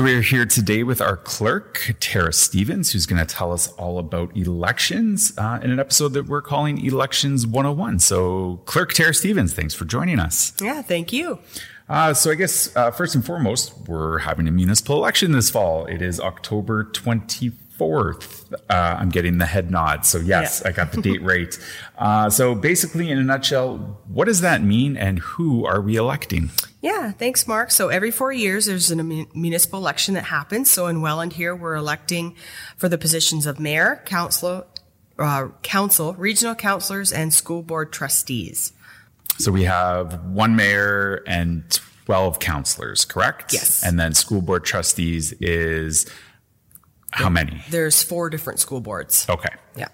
So we are here today with our clerk, Tara Stephens, who's going to tell us all about elections uh, in an episode that we're calling Elections 101. So, Clerk Tara Stephens, thanks for joining us. Yeah, thank you. Uh, so, I guess uh, first and foremost, we're having a municipal election this fall. It is October 24th. Uh, I'm getting the head nod. So, yes, Yeah. I got the date right. Uh, so, basically, in a nutshell, what does that mean and who are we electing? Yeah, thanks, Mark. So every four years, there's a municipal election that happens. So in Welland here, we're electing for the positions of mayor, council, uh, council, regional councilors, and school board trustees. So we have one mayor and 12 councilors, correct? Yes. And then school board trustees is how many? There's four different school boards. Okay. Yeah.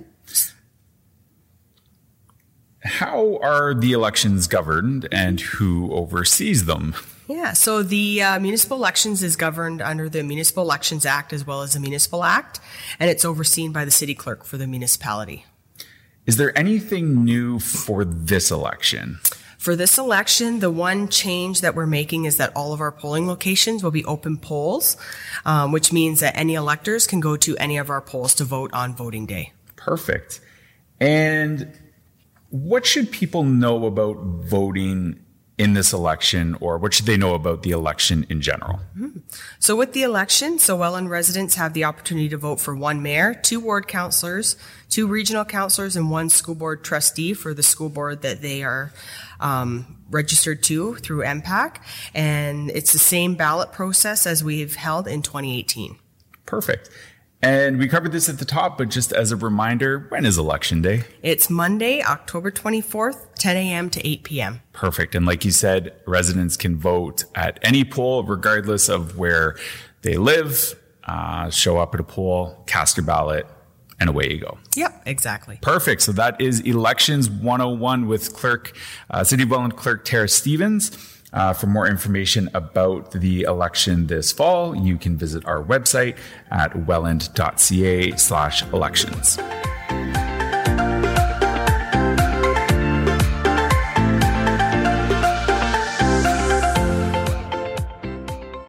How are the elections governed and who oversees them? Yeah, so the uh, municipal elections is governed under the Municipal Elections Act as well as the Municipal Act, and it's overseen by the city clerk for the municipality. Is there anything new for this election? For this election, the one change that we're making is that all of our polling locations will be open polls, um, which means that any electors can go to any of our polls to vote on voting day. Perfect. And what should people know about voting in this election, or what should they know about the election in general? So with the election, so Welland residents have the opportunity to vote for one mayor, two ward councilors, two regional councilors, and one school board trustee for the school board that they are um, registered to through MPAC. And it's the same ballot process as we've held in 2018. Perfect. And we covered this at the top, but just as a reminder, when is election day? It's Monday, October 24th, 10 a.m. to 8 p.m. Perfect. And like you said, residents can vote at any poll, regardless of where they live. Uh, show up at a poll, cast your ballot, and away you go. Yep, exactly. Perfect. So that is Elections 101 with Clerk, uh, City of Welland Clerk Tara Stephens. Uh, for more information about the election this fall, you can visit our website at welland.ca slash elections.